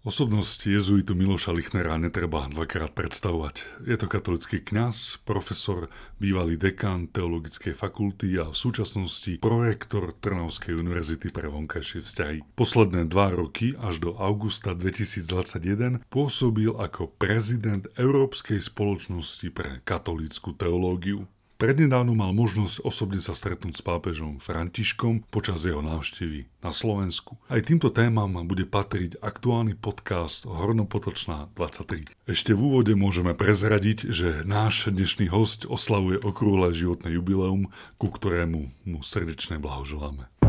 Osobnosť jezuitu Miloša Lichnera netreba dvakrát predstavovať. Je to katolický kňaz, profesor, bývalý dekán Teologickej fakulty a v súčasnosti prorektor Trnavskej univerzity pre vonkajšie vzťahy. Posledné dva roky až do augusta 2021 pôsobil ako prezident Európskej spoločnosti pre katolícku teológiu. Prednedávno mal možnosť osobne sa stretnúť s pápežom Františkom počas jeho návštevy na Slovensku. Aj týmto témam bude patriť aktuálny podcast Hornopotočná 23. Ešte v úvode môžeme prezradiť, že náš dnešný host oslavuje okrúhle životné jubileum, ku ktorému mu srdečne blahoželáme.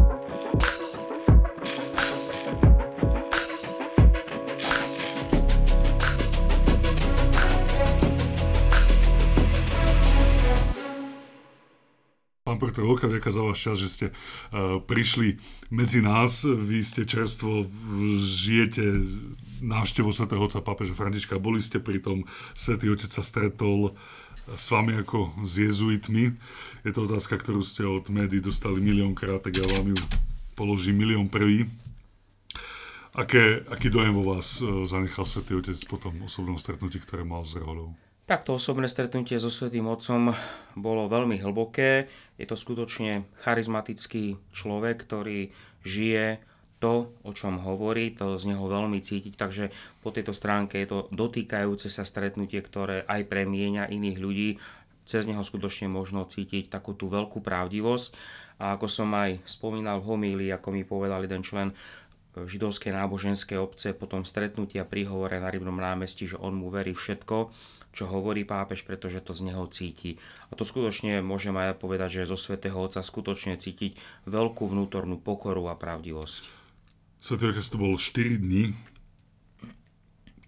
Porter, veľká vďaka za váš čas, že ste uh, prišli medzi nás. Vy ste čerstvo, žijete návštevu svätého Otca pápeža Františka. Boli ste pri tom, Svetý Otec sa stretol s vami ako s jezuitmi. Je to otázka, ktorú ste od médií dostali miliónkrát, tak ja vám ju položím milión prvý. Aké, aký dojem vo vás uh, zanechal Svetý Otec po tom osobnom stretnutí, ktoré mal s Reholou? Takto osobné stretnutie so Svetým Otcom bolo veľmi hlboké. Je to skutočne charizmatický človek, ktorý žije to, o čom hovorí, to z neho veľmi cítiť, takže po tejto stránke je to dotýkajúce sa stretnutie, ktoré aj premieňa iných ľudí. Cez neho skutočne možno cítiť takú tú veľkú pravdivosť. A ako som aj spomínal v homílii, ako mi povedal jeden člen židovskej náboženskej obce po tom stretnutí a príhovore na Rybnom námestí, že on mu verí všetko, čo hovorí pápež, pretože to z neho cíti. A to skutočne môžem aj povedať, že zo svätého Otca skutočne cítiť veľkú vnútornú pokoru a pravdivosť. Svetý Otec to bol 4 dní.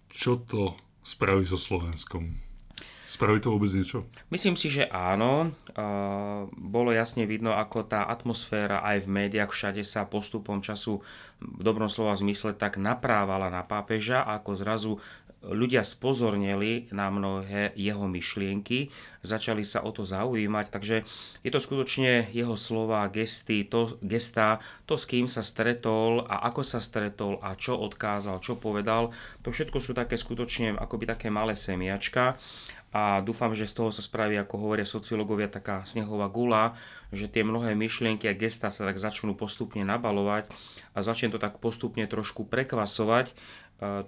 Čo to spraví so Slovenskom? Spraví to vôbec niečo? Myslím si, že áno. Bolo jasne vidno, ako tá atmosféra aj v médiách všade sa postupom času v dobrom slova zmysle tak naprávala na pápeža, ako zrazu ľudia spozornili na mnohé jeho myšlienky, začali sa o to zaujímať, takže je to skutočne jeho slova, gesty, to, gestá, to s kým sa stretol a ako sa stretol a čo odkázal, čo povedal, to všetko sú také skutočne akoby také malé semiačka a dúfam, že z toho sa spraví, ako hovoria sociológovia, taká snehová gula, že tie mnohé myšlienky a gesta sa tak začnú postupne nabalovať a začne to tak postupne trošku prekvasovať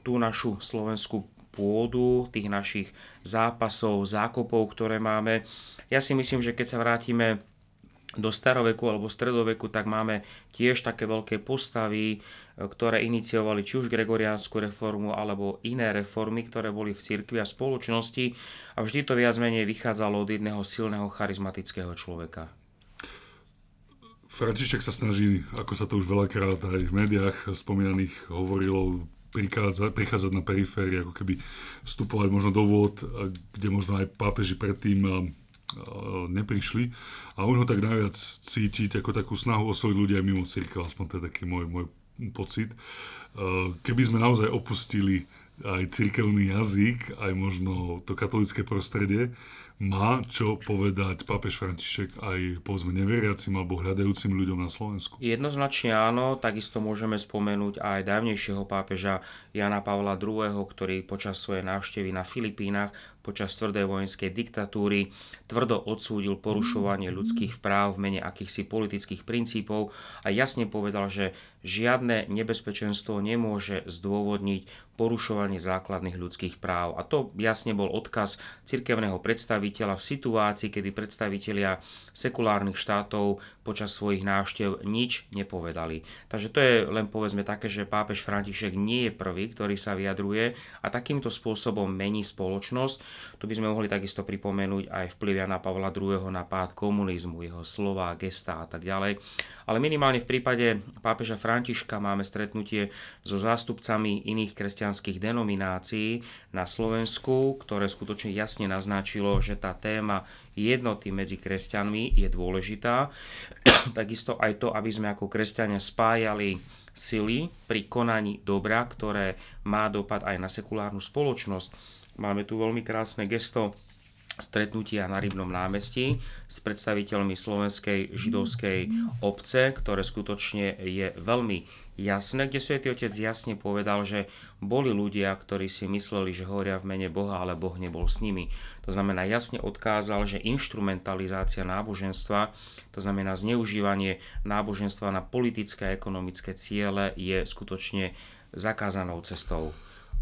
tú našu slovenskú pôdu, tých našich zápasov, zákopov, ktoré máme. Ja si myslím, že keď sa vrátime do staroveku alebo stredoveku, tak máme tiež také veľké postavy, ktoré iniciovali či už gregoriánsku reformu alebo iné reformy, ktoré boli v cirkvi a spoločnosti a vždy to viac menej vychádzalo od jedného silného charizmatického človeka. František sa snaží, ako sa to už veľakrát aj v médiách spomínaných hovorilo, prichádzať, prichádzať na periférii, ako keby vstupovať možno do vôd, kde možno aj pápeži predtým neprišli. A on ho tak najviac cítiť ako takú snahu osloviť ľudia aj mimo církev, aspoň to je taký môj, môj pocit. Keby sme naozaj opustili aj cirkevný jazyk, aj možno to katolické prostredie, má čo povedať pápež František aj povedzme neveriacim alebo hľadajúcim ľuďom na Slovensku? Jednoznačne áno, takisto môžeme spomenúť aj dávnejšieho pápeža Jana Pavla II., ktorý počas svojej návštevy na Filipínach počas tvrdej vojenskej diktatúry tvrdo odsúdil porušovanie ľudských práv v mene akýchsi politických princípov a jasne povedal, že žiadne nebezpečenstvo nemôže zdôvodniť porušovanie základných ľudských práv. A to jasne bol odkaz cirkevného predstaviteľa v situácii, kedy predstavitelia sekulárnych štátov počas svojich návštev nič nepovedali. Takže to je len povedzme také, že pápež František nie je prvý, ktorý sa vyjadruje a takýmto spôsobom mení spoločnosť. Tu by sme mohli takisto pripomenúť aj vplyv Jana Pavla II. na pád komunizmu, jeho slova, gestá a tak ďalej. Ale minimálne v prípade pápeža Františka máme stretnutie so zástupcami iných kresťanských denominácií na Slovensku, ktoré skutočne jasne naznačilo, že tá téma jednoty medzi kresťanmi je dôležitá. Takisto aj to, aby sme ako kresťania spájali sily pri konaní dobra, ktoré má dopad aj na sekulárnu spoločnosť Máme tu veľmi krásne gesto stretnutia na Rybnom námestí s predstaviteľmi slovenskej židovskej obce, ktoré skutočne je veľmi jasné, kde Svetý Otec jasne povedal, že boli ľudia, ktorí si mysleli, že hovoria v mene Boha, ale Boh nebol s nimi. To znamená, jasne odkázal, že instrumentalizácia náboženstva, to znamená zneužívanie náboženstva na politické a ekonomické ciele je skutočne zakázanou cestou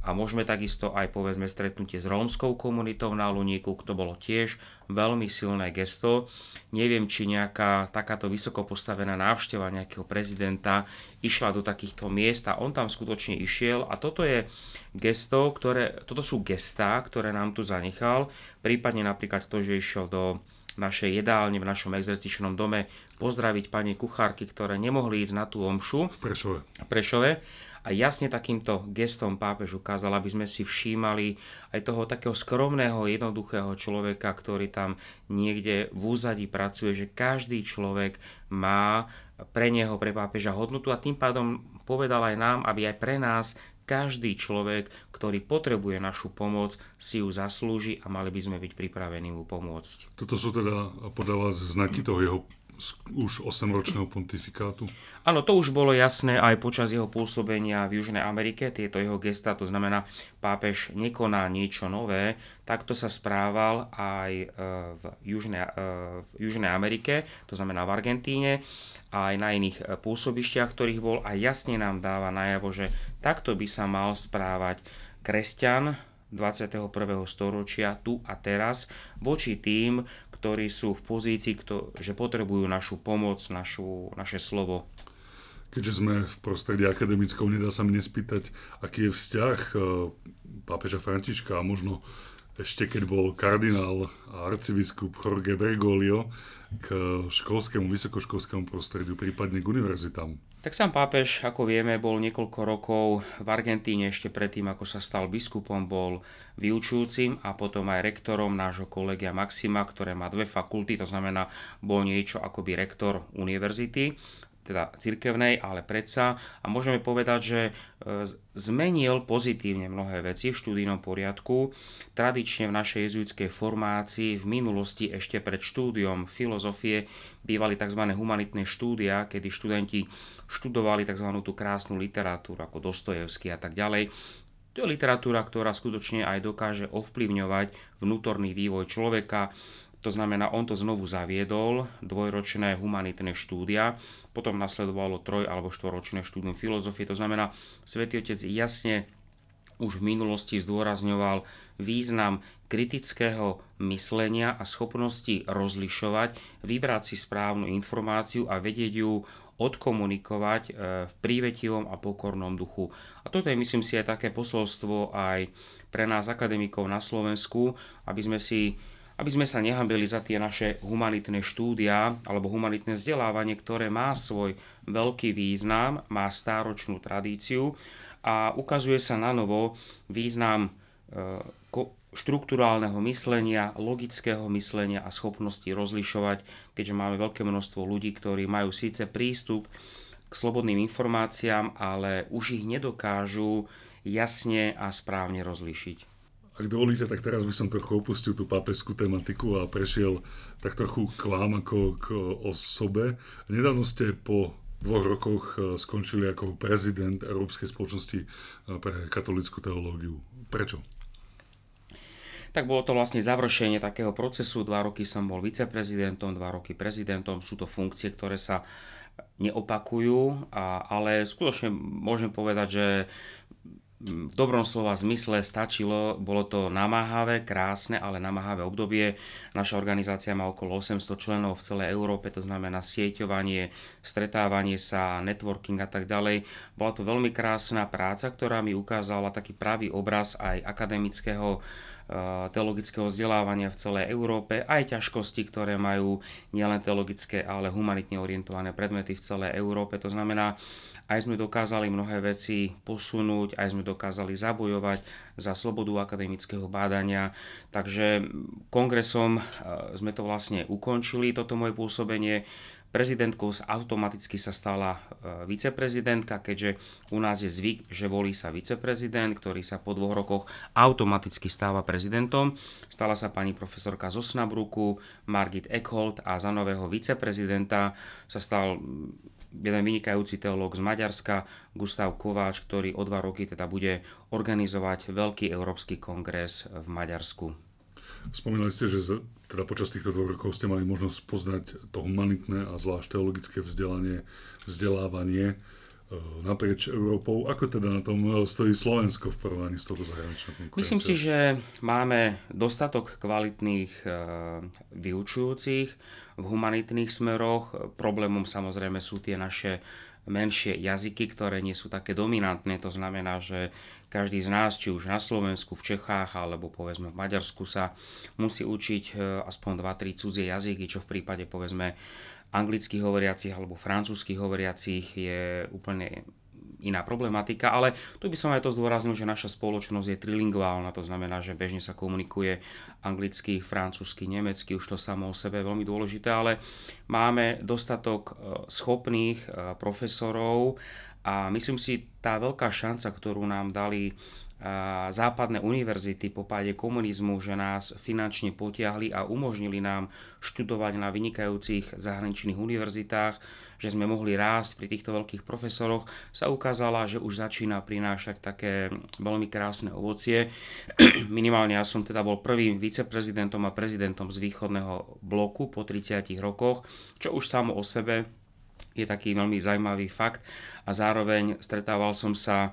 a môžeme takisto aj povedzme stretnutie s rómskou komunitou na Luníku, to bolo tiež veľmi silné gesto. Neviem, či nejaká takáto vysoko postavená návšteva nejakého prezidenta išla do takýchto miest a on tam skutočne išiel a toto je gesto, ktoré, toto sú gestá, ktoré nám tu zanechal, prípadne napríklad to, že išiel do našej jedálne v našom exercičnom dome pozdraviť pani kuchárky, ktoré nemohli ísť na tú omšu. V Prešove. V Prešove a jasne takýmto gestom pápež ukázal, aby sme si všímali aj toho takého skromného, jednoduchého človeka, ktorý tam niekde v úzadí pracuje, že každý človek má pre neho, pre pápeža hodnotu a tým pádom povedal aj nám, aby aj pre nás každý človek, ktorý potrebuje našu pomoc, si ju zaslúži a mali by sme byť pripravení mu pomôcť. Toto sú teda podľa vás znaky toho jeho už 8-ročného pontifikátu? Áno, to už bolo jasné aj počas jeho pôsobenia v Južnej Amerike, tieto jeho gesta, to znamená, pápež nekoná niečo nové, takto sa správal aj e, v Južnej, e, v Južnej Amerike, to znamená v Argentíne, aj na iných e, pôsobišťach, ktorých bol a jasne nám dáva najavo, že takto by sa mal správať kresťan 21. storočia tu a teraz voči tým, ktorí sú v pozícii, že potrebujú našu pomoc, našu, naše slovo. Keďže sme v prostredí akademickom, nedá sa mi nespýtať, aký je vzťah e, pápeža Františka a možno ešte keď bol kardinál a arcibiskup Jorge Bergoglio k školskému, vysokoškolskému prostrediu, prípadne k univerzitám. Tak sám pápež, ako vieme, bol niekoľko rokov v Argentíne ešte predtým, ako sa stal biskupom, bol vyučujúcim a potom aj rektorom nášho kolegia Maxima, ktoré má dve fakulty, to znamená, bol niečo akoby rektor univerzity teda cirkevnej, ale predsa. A môžeme povedať, že e, zmenil pozitívne mnohé veci v štúdijnom poriadku. Tradične v našej jezuitskej formácii v minulosti ešte pred štúdiom filozofie bývali tzv. humanitné štúdia, kedy študenti študovali tzv. tú krásnu literatúru ako Dostojevský a tak ďalej. To je literatúra, ktorá skutočne aj dokáže ovplyvňovať vnútorný vývoj človeka, to znamená, on to znovu zaviedol, dvojročné humanitné štúdia, potom nasledovalo troj- alebo štvoročné štúdium filozofie. To znamená, Svetý Otec jasne už v minulosti zdôrazňoval význam kritického myslenia a schopnosti rozlišovať, vybrať si správnu informáciu a vedieť ju odkomunikovať e, v prívetivom a pokornom duchu. A toto je, myslím si, aj také posolstvo aj pre nás akademikov na Slovensku, aby sme si aby sme sa nehambili za tie naše humanitné štúdia alebo humanitné vzdelávanie, ktoré má svoj veľký význam, má stáročnú tradíciu a ukazuje sa na novo význam e, štruktúrálneho myslenia, logického myslenia a schopnosti rozlišovať, keďže máme veľké množstvo ľudí, ktorí majú síce prístup k slobodným informáciám, ale už ich nedokážu jasne a správne rozlišiť. Ak dovolíte, tak teraz by som trochu opustil tú pápežskú tematiku a prešiel tak trochu k vám ako k osobe. Nedávno ste po dvoch rokoch e, skončili ako prezident Európskej spoločnosti e, pre katolickú teológiu. Prečo? Tak bolo to vlastne završenie takého procesu. Dva roky som bol viceprezidentom, dva roky prezidentom. Sú to funkcie, ktoré sa neopakujú, a, ale skutočne môžem povedať, že v dobrom slova zmysle stačilo, bolo to namáhavé, krásne, ale namáhavé obdobie. Naša organizácia má okolo 800 členov v celej Európe, to znamená sieťovanie, stretávanie sa, networking a tak ďalej. Bola to veľmi krásna práca, ktorá mi ukázala taký pravý obraz aj akademického eh, teologického vzdelávania v celej Európe, aj ťažkosti, ktoré majú nielen teologické, ale humanitne orientované predmety v celej Európe. To znamená, aj sme dokázali mnohé veci posunúť, aj sme dokázali zabojovať za slobodu akademického bádania. Takže kongresom e, sme to vlastne ukončili, toto moje pôsobenie. Prezidentkou automaticky sa stala e, viceprezidentka, keďže u nás je zvyk, že volí sa viceprezident, ktorý sa po dvoch rokoch automaticky stáva prezidentom. Stala sa pani profesorka z Osnabruku, Margit Eckholt a za nového viceprezidenta sa stal jeden vynikajúci teológ z Maďarska, Gustav Kováč, ktorý o dva roky teda bude organizovať veľký európsky kongres v Maďarsku. Spomínali ste, že teda počas týchto dvoch rokov ste mali možnosť poznať to humanitné a zvlášť teologické vzdelanie, vzdelávanie naprieč Európou. Ako teda na tom e, stojí Slovensko v porovnaní s touto zahraničnou konkurenciou? Myslím si, že máme dostatok kvalitných e, vyučujúcich v humanitných smeroch. Problémom samozrejme sú tie naše menšie jazyky, ktoré nie sú také dominantné. To znamená, že každý z nás, či už na Slovensku, v Čechách alebo povedzme v Maďarsku sa musí učiť aspoň 2-3 cudzie jazyky, čo v prípade povedzme anglicky hovoriacich alebo francúzsky hovoriacich je úplne iná problematika, ale tu by som aj to zdôraznil, že naša spoločnosť je trilingválna, to znamená, že bežne sa komunikuje anglicky, francúzsky, nemecky, už to samo o sebe je veľmi dôležité, ale máme dostatok e, schopných e, profesorov a myslím si, tá veľká šanca, ktorú nám dali západné univerzity po páde komunizmu, že nás finančne potiahli a umožnili nám študovať na vynikajúcich zahraničných univerzitách, že sme mohli rásť pri týchto veľkých profesoroch, sa ukázala, že už začína prinášať také veľmi krásne ovocie. Minimálne ja som teda bol prvým viceprezidentom a prezidentom z východného bloku po 30 rokoch, čo už samo o sebe je taký veľmi zaujímavý fakt a zároveň stretával som sa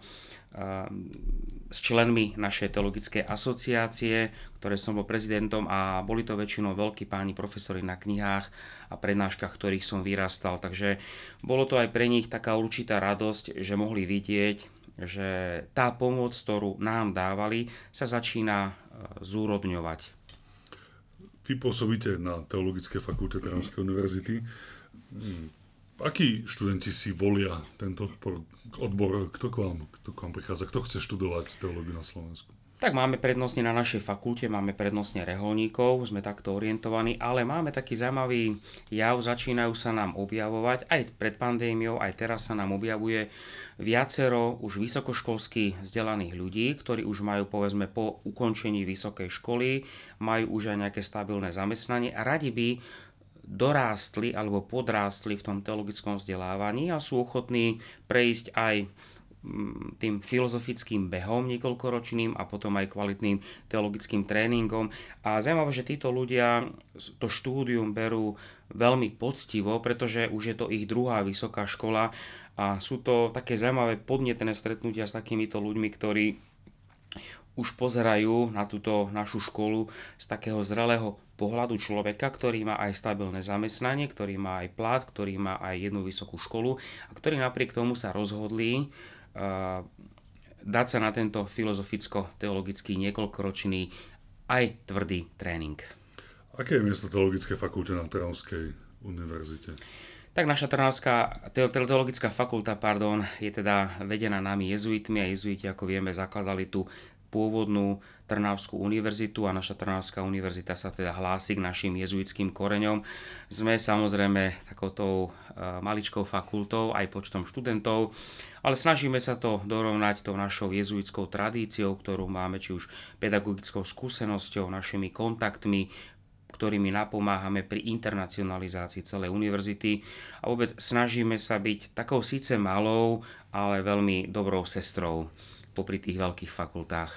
s členmi našej teologickej asociácie, ktoré som bol prezidentom a boli to väčšinou veľkí páni profesori na knihách a prednáškach, ktorých som vyrastal. Takže bolo to aj pre nich taká určitá radosť, že mohli vidieť, že tá pomoc, ktorú nám dávali, sa začína e, zúrodňovať. Vy pôsobíte na Teologickej fakulte Trnavskej univerzity. Akí študenti si volia tento odbor? Kto k vám, kto k vám prichádza? Kto chce študovať teológiu na Slovensku? Tak máme prednostne na našej fakulte, máme prednostne reholníkov, sme takto orientovaní, ale máme taký zaujímavý jav, začínajú sa nám objavovať, aj pred pandémiou, aj teraz sa nám objavuje viacero už vysokoškolsky vzdelaných ľudí, ktorí už majú povedzme po ukončení vysokej školy, majú už aj nejaké stabilné zamestnanie a radi by dorástli alebo podrástli v tom teologickom vzdelávaní a sú ochotní prejsť aj mm, tým filozofickým behom niekoľkoročným a potom aj kvalitným teologickým tréningom. A zaujímavé, že títo ľudia to štúdium berú veľmi poctivo, pretože už je to ich druhá vysoká škola a sú to také zaujímavé podnetné stretnutia s takýmito ľuďmi, ktorí už pozerajú na túto našu školu z takého zrelého pohľadu človeka, ktorý má aj stabilné zamestnanie, ktorý má aj plat, ktorý má aj jednu vysokú školu a ktorí napriek tomu sa rozhodli uh, dať sa na tento filozoficko-teologický niekoľkoročný aj tvrdý tréning. Aké je miesto teologické fakulte na Trnavskej univerzite? Tak naša Trnavská teologická fakulta pardon, je teda vedená nami jezuitmi a jezuiti, ako vieme, zakladali tu pôvodnú Trnavskú univerzitu a naša Trnavská univerzita sa teda hlási k našim jezuitským koreňom. Sme samozrejme takouto e, maličkou fakultou aj počtom študentov, ale snažíme sa to dorovnať tou našou jezuitskou tradíciou, ktorú máme či už pedagogickou skúsenosťou, našimi kontaktmi, ktorými napomáhame pri internacionalizácii celej univerzity a vôbec snažíme sa byť takou síce malou, ale veľmi dobrou sestrou popri tých veľkých fakultách.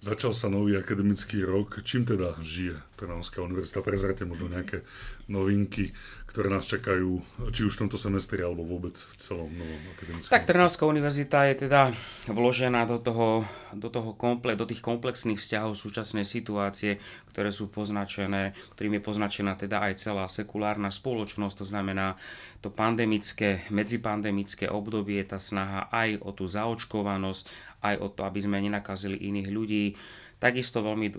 Začal sa nový akademický rok. Čím teda žije Trnavská univerzita? Prezrate možno nejaké novinky, ktoré nás čakajú, či už v tomto semestri, alebo vôbec v celom novom akademickom Tak Trnavská univerzita je teda vložená do, toho, do, toho komple, do tých komplexných vzťahov súčasnej situácie, ktoré sú poznačené, ktorým je poznačená teda aj celá sekulárna spoločnosť, to znamená to pandemické, medzipandemické obdobie, tá snaha aj o tú zaočkovanosť, aj o to, aby sme nenakazili iných ľudí. Takisto veľmi e,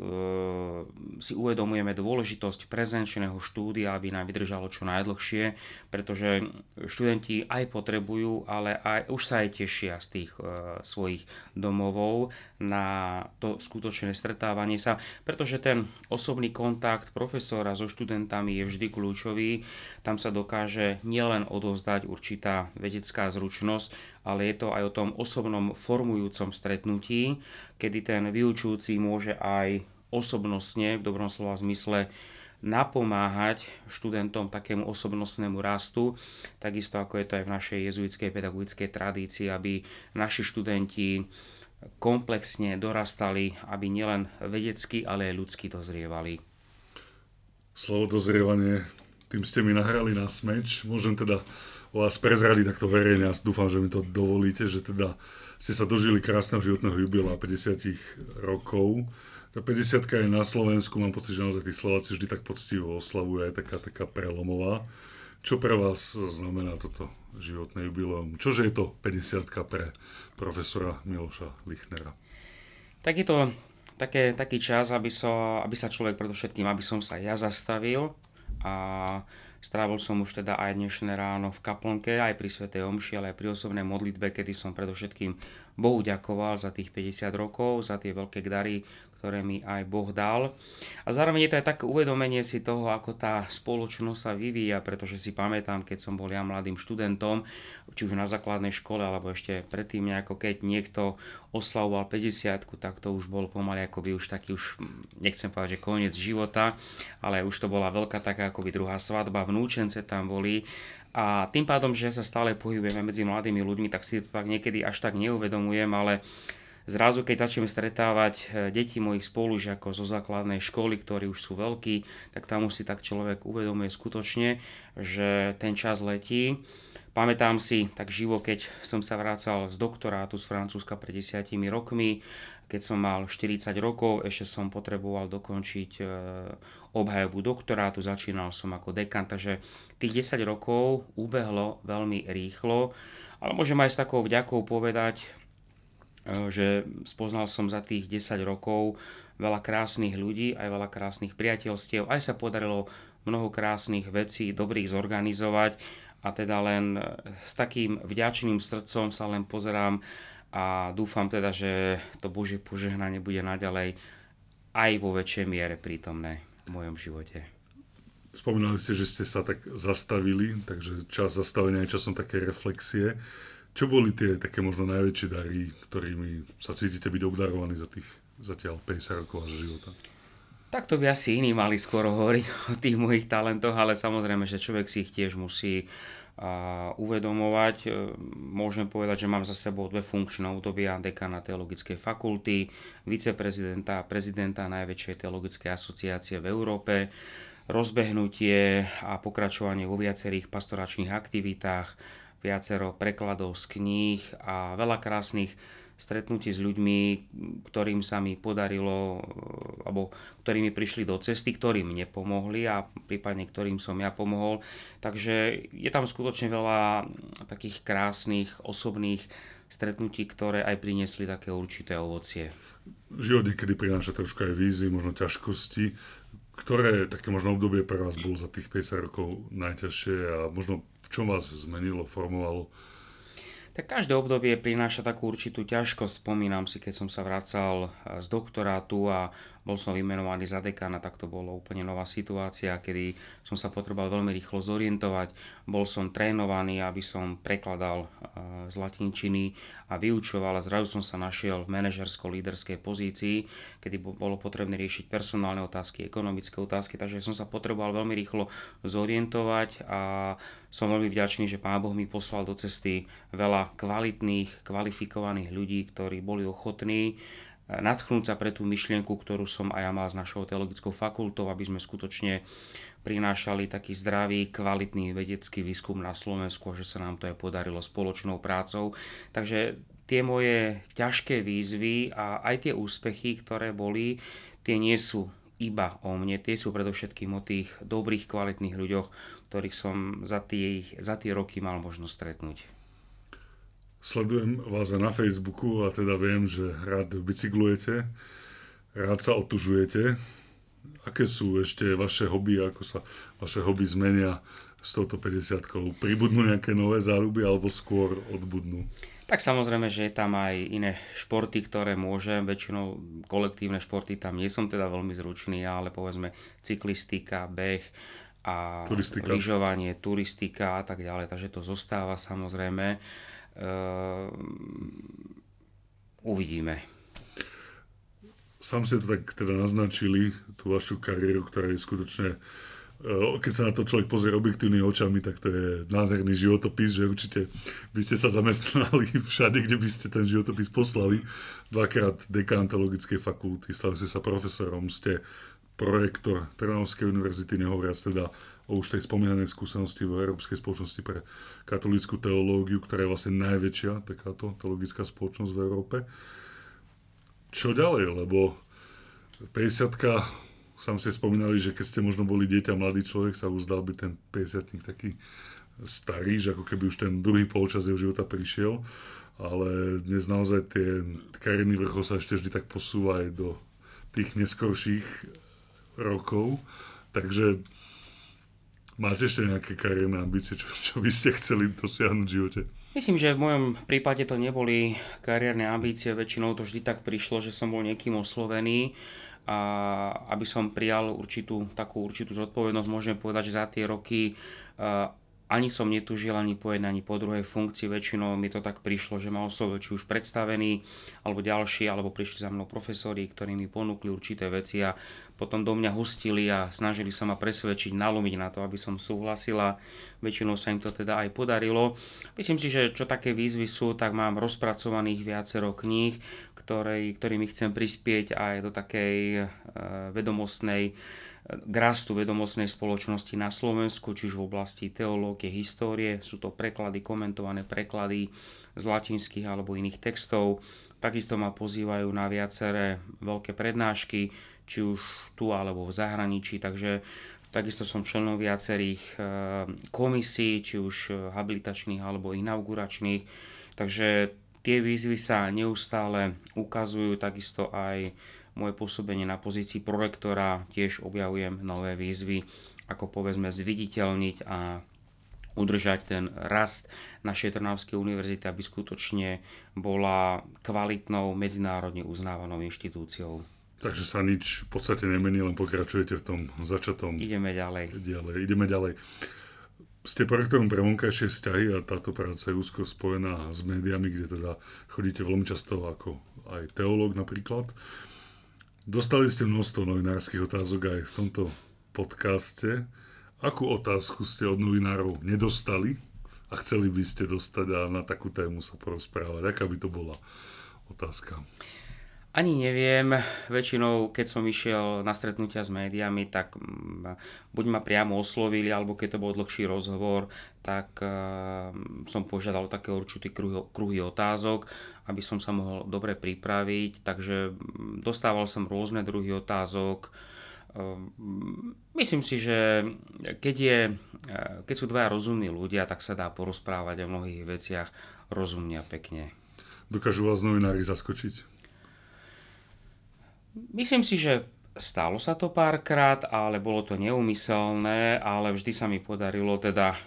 si uvedomujeme dôležitosť prezenčného štúdia, aby nám vydržalo čo najdlhšie, pretože študenti aj potrebujú, ale aj už sa aj tešia z tých e, svojich domovov na to skutočné stretávanie sa, pretože ten osobný kontakt profesora so študentami je vždy kľúčový. Tam sa dokáže nielen odovzdať určitá vedecká zručnosť, ale je to aj o tom osobnom formujúcom stretnutí, kedy ten vyučujúci môže aj osobnostne, v dobrom slova zmysle, napomáhať študentom takému osobnostnému rastu, takisto ako je to aj v našej jezuitskej pedagogickej tradícii, aby naši študenti komplexne dorastali, aby nielen vedecky, ale aj ľudsky dozrievali. Slovo dozrievanie, tým ste mi nahrali na smeč. Môžem teda vás prezradiť takto verejne a dúfam, že mi to dovolíte, že teda ste sa dožili krásneho životného jubilea 50 rokov. Tá 50 je na Slovensku, mám pocit, že naozaj tí Slováci vždy tak poctivo oslavujú, aj taká, taká prelomová. Čo pre vás znamená toto životné jubileum? Čože je to 50 pre profesora Miloša Lichnera? Tak je to také, taký čas, aby, so, aby sa človek predovšetkým, aby som sa ja zastavil a strávil som už teda aj dnešné ráno v kaplnke, aj pri Svetej Omši, ale aj pri osobnej modlitbe, kedy som predovšetkým Bohu ďakoval za tých 50 rokov, za tie veľké dary, ktoré mi aj Boh dal. A zároveň je to aj také uvedomenie si toho, ako tá spoločnosť sa vyvíja, pretože si pamätám, keď som bol ja mladým študentom, či už na základnej škole, alebo ešte predtým nejako, keď niekto oslavoval 50 tak to už bol pomaly akoby už taký už, nechcem povedať, že koniec života, ale už to bola veľká taká akoby druhá svadba, vnúčence tam boli a tým pádom, že sa stále pohybujeme medzi mladými ľuďmi, tak si to tak niekedy až tak neuvedomujem, ale zrazu keď začneme stretávať e, deti mojich spolužiakov zo základnej školy, ktorí už sú veľkí, tak tam už si tak človek uvedomuje skutočne, že ten čas letí. Pamätám si tak živo, keď som sa vracal z doktorátu z Francúzska pred desiatimi rokmi, keď som mal 40 rokov, ešte som potreboval dokončiť e, obhajobu doktorátu, začínal som ako dekan, takže tých 10 rokov ubehlo veľmi rýchlo, ale môžem aj s takou vďakou povedať, že spoznal som za tých 10 rokov veľa krásnych ľudí, aj veľa krásnych priateľstiev, aj sa podarilo mnoho krásnych vecí dobrých zorganizovať a teda len s takým vďačným srdcom sa len pozerám a dúfam teda, že to Božie požehnanie bude naďalej aj vo väčšej miere prítomné v mojom živote. Spomínali ste, že ste sa tak zastavili, takže čas zastavenia je časom také reflexie. Čo boli tie také možno najväčšie dary, ktorými sa cítite byť obdarovaní za tých zatiaľ 50 rokov vášho života? Tak to by asi iní mali skoro hovoriť o tých mojich talentoch, ale samozrejme, že človek si ich tiež musí a uvedomovať. E, môžem povedať, že mám za sebou dve funkčné obdobia dekana teologickej fakulty, viceprezidenta a prezidenta najväčšej teologickej asociácie v Európe, rozbehnutie a pokračovanie vo viacerých pastoračných aktivitách, viacero prekladov z kníh a veľa krásnych stretnutí s ľuďmi, ktorým sa mi podarilo, alebo ktorí mi prišli do cesty, ktorí mne pomohli a prípadne ktorým som ja pomohol. Takže je tam skutočne veľa takých krásnych osobných stretnutí, ktoré aj priniesli také určité ovocie. Život niekedy prináša trošku aj vízy, možno ťažkosti. Ktoré také možno obdobie pre vás bolo za tých 50 rokov najťažšie a možno čom vás zmenilo, formovalo? Tak každé obdobie prináša takú určitú ťažkosť. Spomínam si, keď som sa vracal z doktorátu a bol som vymenovaný za dekana, tak to bolo úplne nová situácia, kedy som sa potreboval veľmi rýchlo zorientovať. Bol som trénovaný, aby som prekladal z latinčiny a vyučoval a zrazu som sa našiel v manažersko-líderskej pozícii, kedy bolo potrebné riešiť personálne otázky, ekonomické otázky, takže som sa potreboval veľmi rýchlo zorientovať a som veľmi vďačný, že Pán Boh mi poslal do cesty veľa kvalitných, kvalifikovaných ľudí, ktorí boli ochotní nadchnúť sa pre tú myšlienku, ktorú som aj ja mal s našou teologickou fakultou, aby sme skutočne prinášali taký zdravý, kvalitný vedecký výskum na Slovensku, že sa nám to aj podarilo spoločnou prácou. Takže tie moje ťažké výzvy a aj tie úspechy, ktoré boli, tie nie sú iba o mne, tie sú predovšetkým o tých dobrých, kvalitných ľuďoch, ktorých som za tie, za tie roky mal možnosť stretnúť. Sledujem vás na Facebooku a teda viem, že rád bicyklujete, rád sa otužujete. Aké sú ešte vaše hobby, ako sa vaše hobby zmenia s touto 50 Pribudnú nejaké nové záľuby alebo skôr odbudnú? Tak samozrejme, že je tam aj iné športy, ktoré môžem, väčšinou kolektívne športy tam nie som teda veľmi zručný, ale povedzme cyklistika, beh a turistika. lyžovanie, turistika a tak ďalej, takže to zostáva samozrejme. Ehm, uvidíme. sám ste to tak teda naznačili, tú vašu kariéru, ktorá je skutočne e, keď sa na to človek pozrie objektívnymi očami, tak to je nádherný životopis, že určite by ste sa zamestnali všade, kde by ste ten životopis poslali. Dvakrát dekán fakulty, stali ste sa profesorom, ste projektor Trnavskej univerzity, nehovoriac teda o už tej spomínanej skúsenosti v Európskej spoločnosti pre katolícku teológiu, ktorá je vlastne najväčšia takáto teologická spoločnosť v Európe. Čo ďalej? Lebo 50 sám ste spomínali, že keď ste možno boli dieťa, mladý človek, sa uzdal by ten 50 taký starý, že ako keby už ten druhý polčas jeho života prišiel, ale dnes naozaj tie kariérny vrchol sa ešte vždy tak posúva aj do tých neskorších rokov. Takže Máte ešte nejaké kariérne ambície, čo, čo by ste chceli dosiahnuť v živote? Myslím, že v mojom prípade to neboli kariérne ambície, väčšinou to vždy tak prišlo, že som bol niekým oslovený a aby som prijal určitú, takú určitú zodpovednosť, môžem povedať, že za tie roky ani som netužil ani po jednej, ani po druhej funkcii. Väčšinou mi to tak prišlo, že ma oslovil či už predstavený, alebo ďalší, alebo prišli za mnou profesori, ktorí mi ponúkli určité veci a potom do mňa hustili a snažili sa ma presvedčiť, nalomiť na to, aby som súhlasila. Väčšinou sa im to teda aj podarilo. Myslím si, že čo také výzvy sú, tak mám rozpracovaných viacero kníh, ktorý, ktorými chcem prispieť aj do takej e, vedomostnej k rastu vedomostnej spoločnosti na Slovensku, čiže v oblasti teológie, histórie. Sú to preklady, komentované preklady z latinských alebo iných textov. Takisto ma pozývajú na viaceré veľké prednášky, či už tu alebo v zahraničí, takže takisto som členom viacerých eh, komisí, či už habilitačných alebo inauguračných. Takže tie výzvy sa neustále ukazujú, takisto aj moje pôsobenie na pozícii prorektora tiež objavujem nové výzvy, ako povedzme zviditeľniť a udržať ten rast našej Trnavskej univerzity, aby skutočne bola kvalitnou, medzinárodne uznávanou inštitúciou. Takže sa nič v podstate nemení, len pokračujete v tom začatom. Ideme ďalej. ďalej ideme ďalej. Ste projektorom pre vonkajšie vzťahy a táto práca je úzko spojená s médiami, kde teda chodíte veľmi často ako aj teológ napríklad. Dostali ste množstvo novinárskych otázok aj v tomto podcaste. Akú otázku ste od novinárov nedostali a chceli by ste dostať a na takú tému sa porozprávať? Aká by to bola otázka? Ani neviem, väčšinou keď som išiel na stretnutia s médiami, tak mm, buď ma priamo oslovili, alebo keď to bol dlhší rozhovor, tak uh, som požiadal také určitý kruhy, kruhy otázok, aby som sa mohol dobre pripraviť, takže mm, dostával som rôzne druhy otázok. Uh, myslím si, že keď, je, uh, keď sú dvaja rozumní ľudia, tak sa dá porozprávať o mnohých veciach rozumne a pekne. Dokážu vás novinári zaskočiť? Myslím si, že stalo sa to párkrát, ale bolo to neumyselné, ale vždy sa mi podarilo teda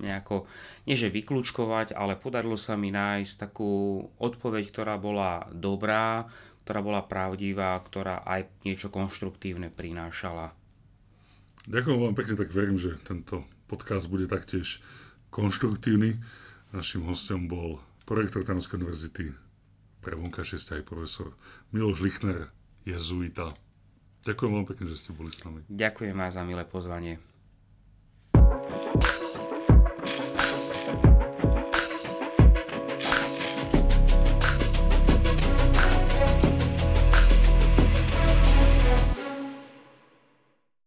nejako, nie že vyklúčkovať, ale podarilo sa mi nájsť takú odpoveď, ktorá bola dobrá, ktorá bola pravdivá, ktorá aj niečo konštruktívne prinášala. Ďakujem vám pekne, tak verím, že tento podcast bude taktiež konštruktívny. Našim hostom bol projektor Tanovskej univerzity pre vonkajšie aj profesor Miloš Lichner, jezuita. Ďakujem vám pekne, že ste boli s nami. Ďakujem aj za milé pozvanie.